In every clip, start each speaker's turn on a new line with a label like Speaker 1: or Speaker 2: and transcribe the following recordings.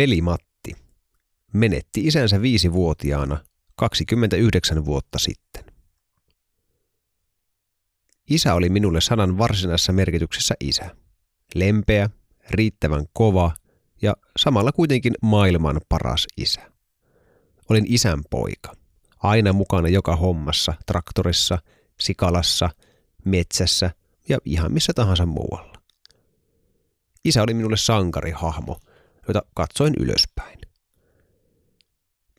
Speaker 1: Veli Matti menetti isänsä viisivuotiaana 29 vuotta sitten. Isä oli minulle sanan varsinaisessa merkityksessä isä. Lempeä, riittävän kova ja samalla kuitenkin maailman paras isä. Olin isän poika, aina mukana joka hommassa, traktorissa, sikalassa, metsässä ja ihan missä tahansa muualla. Isä oli minulle sankarihahmo, jota katsoin ylöspäin.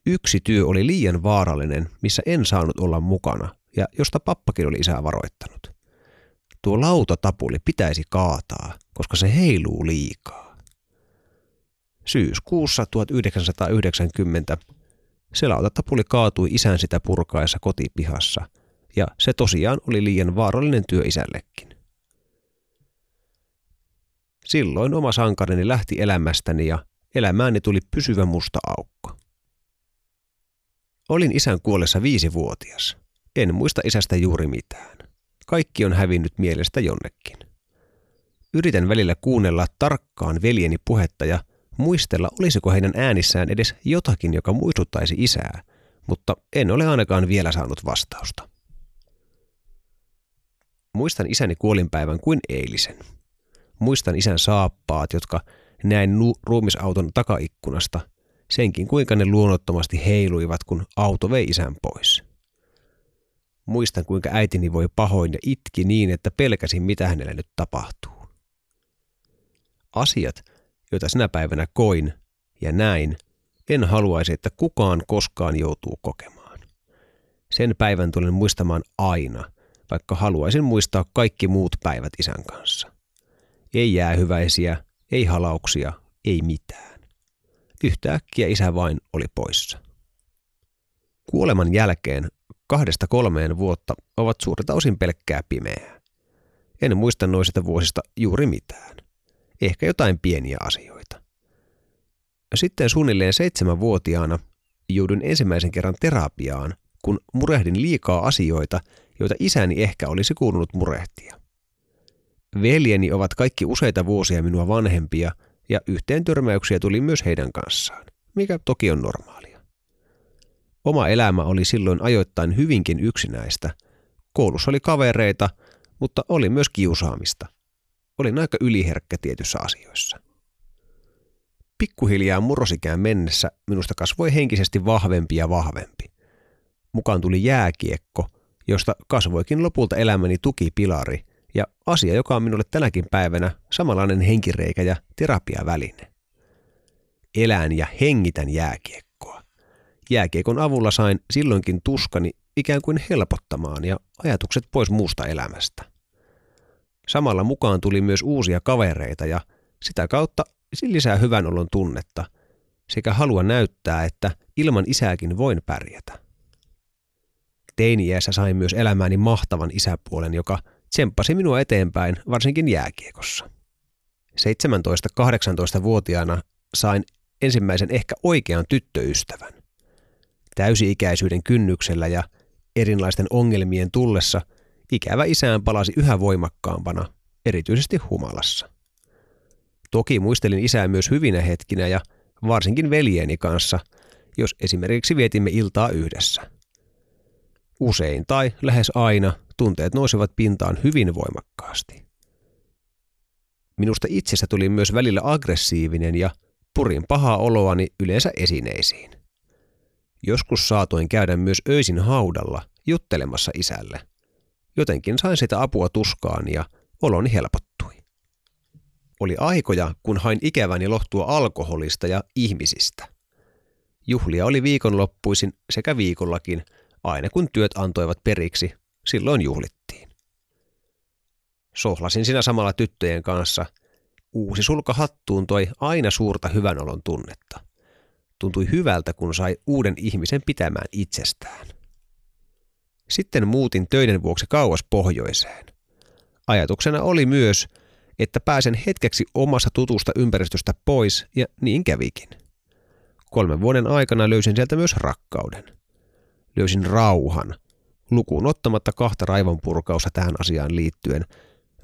Speaker 1: Yksi työ oli liian vaarallinen, missä en saanut olla mukana ja josta pappakin oli isää varoittanut. Tuo lautatapuli pitäisi kaataa, koska se heiluu liikaa. Syyskuussa 1990 se lautatapuli kaatui isän sitä purkaessa kotipihassa, ja se tosiaan oli liian vaarallinen työ isällekin. Silloin oma sankarini lähti elämästäni ja elämääni tuli pysyvä musta aukko. Olin isän kuollessa viisivuotias. En muista isästä juuri mitään. Kaikki on hävinnyt mielestä jonnekin. Yritän välillä kuunnella tarkkaan veljeni puhetta ja muistella, olisiko heidän äänissään edes jotakin, joka muistuttaisi isää, mutta en ole ainakaan vielä saanut vastausta. Muistan isäni kuolinpäivän kuin eilisen. Muistan isän saappaat, jotka näin nu- ruumisauton takaikkunasta, senkin kuinka ne luonnottomasti heiluivat, kun auto vei isän pois. Muistan, kuinka äitini voi pahoin ja itki niin, että pelkäsin, mitä hänelle nyt tapahtuu. Asiat, joita sinä päivänä koin ja näin, en haluaisi, että kukaan koskaan joutuu kokemaan. Sen päivän tulen muistamaan aina, vaikka haluaisin muistaa kaikki muut päivät isän kanssa. Ei jäähyväisiä, ei halauksia, ei mitään. Yhtäkkiä isä vain oli poissa. Kuoleman jälkeen kahdesta kolmeen vuotta ovat suurta osin pelkkää pimeää. En muista noista vuosista juuri mitään. Ehkä jotain pieniä asioita. Sitten suunnilleen seitsemänvuotiaana joudun ensimmäisen kerran terapiaan, kun murehdin liikaa asioita, joita isäni ehkä olisi kuulunut murehtia. Veljeni ovat kaikki useita vuosia minua vanhempia ja yhteen törmäyksiä tuli myös heidän kanssaan, mikä toki on normaalia. Oma elämä oli silloin ajoittain hyvinkin yksinäistä. Koulussa oli kavereita, mutta oli myös kiusaamista. Olin aika yliherkkä tietyissä asioissa. Pikkuhiljaa murrosikään mennessä minusta kasvoi henkisesti vahvempi ja vahvempi. Mukaan tuli jääkiekko, josta kasvoikin lopulta elämäni tukipilari ja asia, joka on minulle tänäkin päivänä samanlainen henkireikä ja terapiaväline. Elän ja hengitän jääkiekko jääkiekon avulla sain silloinkin tuskani ikään kuin helpottamaan ja ajatukset pois muusta elämästä. Samalla mukaan tuli myös uusia kavereita ja sitä kautta lisää hyvän olon tunnetta sekä halua näyttää, että ilman isääkin voin pärjätä. Teiniässä sain myös elämääni mahtavan isäpuolen, joka tsemppasi minua eteenpäin varsinkin jääkiekossa. 17-18-vuotiaana sain ensimmäisen ehkä oikean tyttöystävän täysi-ikäisyyden kynnyksellä ja erilaisten ongelmien tullessa ikävä isään palasi yhä voimakkaampana, erityisesti humalassa. Toki muistelin isää myös hyvinä hetkinä ja varsinkin veljeni kanssa, jos esimerkiksi vietimme iltaa yhdessä. Usein tai lähes aina tunteet nousivat pintaan hyvin voimakkaasti. Minusta itsestä tuli myös välillä aggressiivinen ja purin pahaa oloani yleensä esineisiin. Joskus saatoin käydä myös öisin haudalla juttelemassa isälle. Jotenkin sain sitä apua tuskaan ja oloni helpottui. Oli aikoja, kun hain ikäväni lohtua alkoholista ja ihmisistä. Juhlia oli viikonloppuisin sekä viikollakin, aina kun työt antoivat periksi, silloin juhlittiin. Sohlasin siinä samalla tyttöjen kanssa. Uusi sulka hattuun toi aina suurta hyvän olon tunnetta – Tuntui hyvältä, kun sai uuden ihmisen pitämään itsestään. Sitten muutin töiden vuoksi kauas pohjoiseen. Ajatuksena oli myös, että pääsen hetkeksi omassa tutusta ympäristöstä pois, ja niin kävikin. Kolmen vuoden aikana löysin sieltä myös rakkauden. Löysin rauhan, lukuun ottamatta kahta raivonpurkausta tähän asiaan liittyen,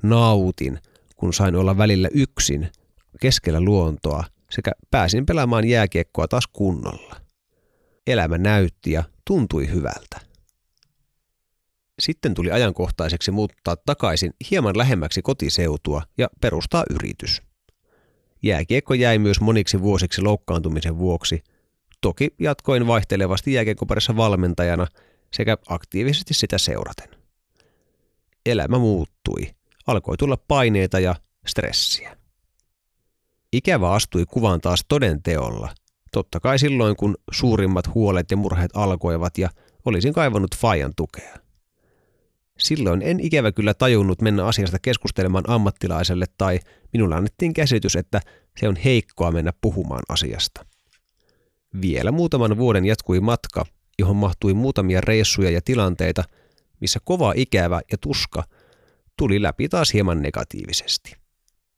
Speaker 1: Nautin, kun sain olla välillä yksin keskellä luontoa sekä pääsin pelaamaan jääkiekkoa taas kunnolla. Elämä näytti ja tuntui hyvältä. Sitten tuli ajankohtaiseksi muuttaa takaisin hieman lähemmäksi kotiseutua ja perustaa yritys. Jääkiekko jäi myös moniksi vuosiksi loukkaantumisen vuoksi. Toki jatkoin vaihtelevasti jääkiekkoparissa valmentajana sekä aktiivisesti sitä seuraten. Elämä muuttui. Alkoi tulla paineita ja stressiä. Ikävä astui kuvaan taas toden teolla. Totta kai silloin, kun suurimmat huolet ja murheet alkoivat ja olisin kaivannut Fajan tukea. Silloin en ikävä kyllä tajunnut mennä asiasta keskustelemaan ammattilaiselle tai minulle annettiin käsitys, että se on heikkoa mennä puhumaan asiasta. Vielä muutaman vuoden jatkui matka, johon mahtui muutamia reissuja ja tilanteita, missä kova ikävä ja tuska tuli läpi taas hieman negatiivisesti.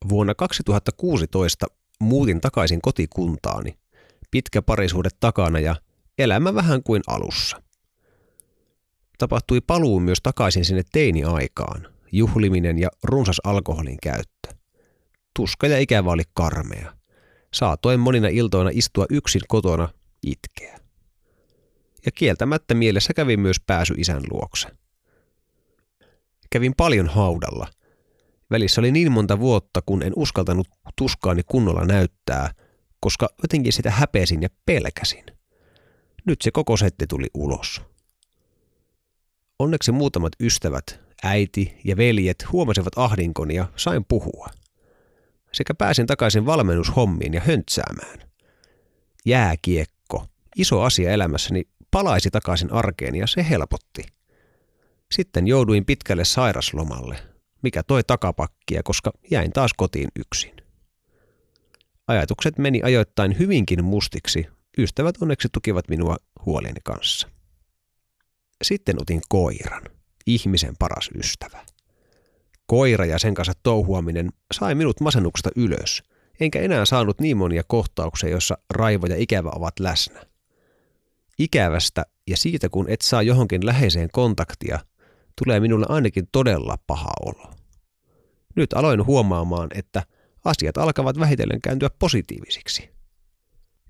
Speaker 1: Vuonna 2016 muutin takaisin kotikuntaani, pitkä parisuhde takana ja elämä vähän kuin alussa – tapahtui paluu myös takaisin sinne teini-aikaan, juhliminen ja runsas alkoholin käyttö. Tuska ja ikävä oli karmea. Saatoin monina iltoina istua yksin kotona itkeä. Ja kieltämättä mielessä kävi myös pääsy isän luokse. Kävin paljon haudalla. Välissä oli niin monta vuotta, kun en uskaltanut tuskaani kunnolla näyttää, koska jotenkin sitä häpesin ja pelkäsin. Nyt se koko setti tuli ulos. Onneksi muutamat ystävät, äiti ja veljet huomasivat ahdinkoni ja sain puhua. Sekä pääsin takaisin valmennushommiin ja höntsäämään. Jääkiekko, iso asia elämässäni, palaisi takaisin arkeen ja se helpotti. Sitten jouduin pitkälle sairaslomalle, mikä toi takapakkia, koska jäin taas kotiin yksin. Ajatukset meni ajoittain hyvinkin mustiksi. Ystävät onneksi tukivat minua huolieni kanssa. Sitten otin koiran, ihmisen paras ystävä. Koira ja sen kanssa touhuaminen sai minut masennuksesta ylös, enkä enää saanut niin monia kohtauksia, joissa raivo ja ikävä ovat läsnä. Ikävästä ja siitä kun et saa johonkin läheiseen kontaktia, tulee minulle ainakin todella paha olo. Nyt aloin huomaamaan, että asiat alkavat vähitellen kääntyä positiivisiksi.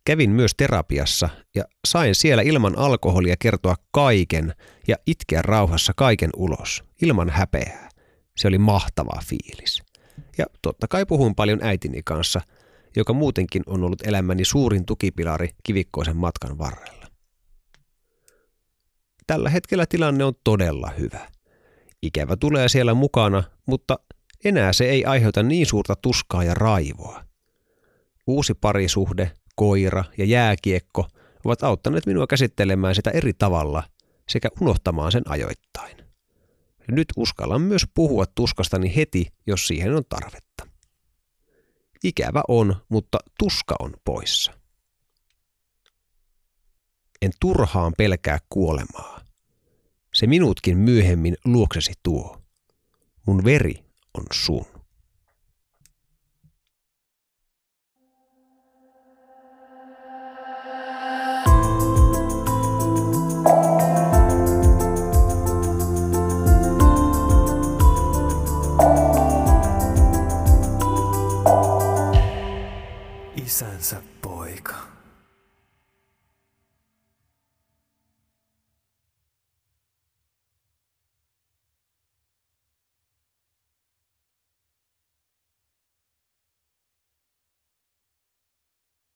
Speaker 1: Kävin myös terapiassa ja sain siellä ilman alkoholia kertoa kaiken ja itkeä rauhassa kaiken ulos, ilman häpeää. Se oli mahtava fiilis. Ja totta kai puhuin paljon äitini kanssa, joka muutenkin on ollut elämäni suurin tukipilari kivikkoisen matkan varrella. Tällä hetkellä tilanne on todella hyvä. Ikävä tulee siellä mukana, mutta enää se ei aiheuta niin suurta tuskaa ja raivoa. Uusi parisuhde koira ja jääkiekko ovat auttaneet minua käsittelemään sitä eri tavalla sekä unohtamaan sen ajoittain. Nyt uskallan myös puhua tuskastani heti, jos siihen on tarvetta. Ikävä on, mutta tuska on poissa. En turhaan pelkää kuolemaa. Se minutkin myöhemmin luoksesi tuo. Mun veri on sun.
Speaker 2: isänsä poika.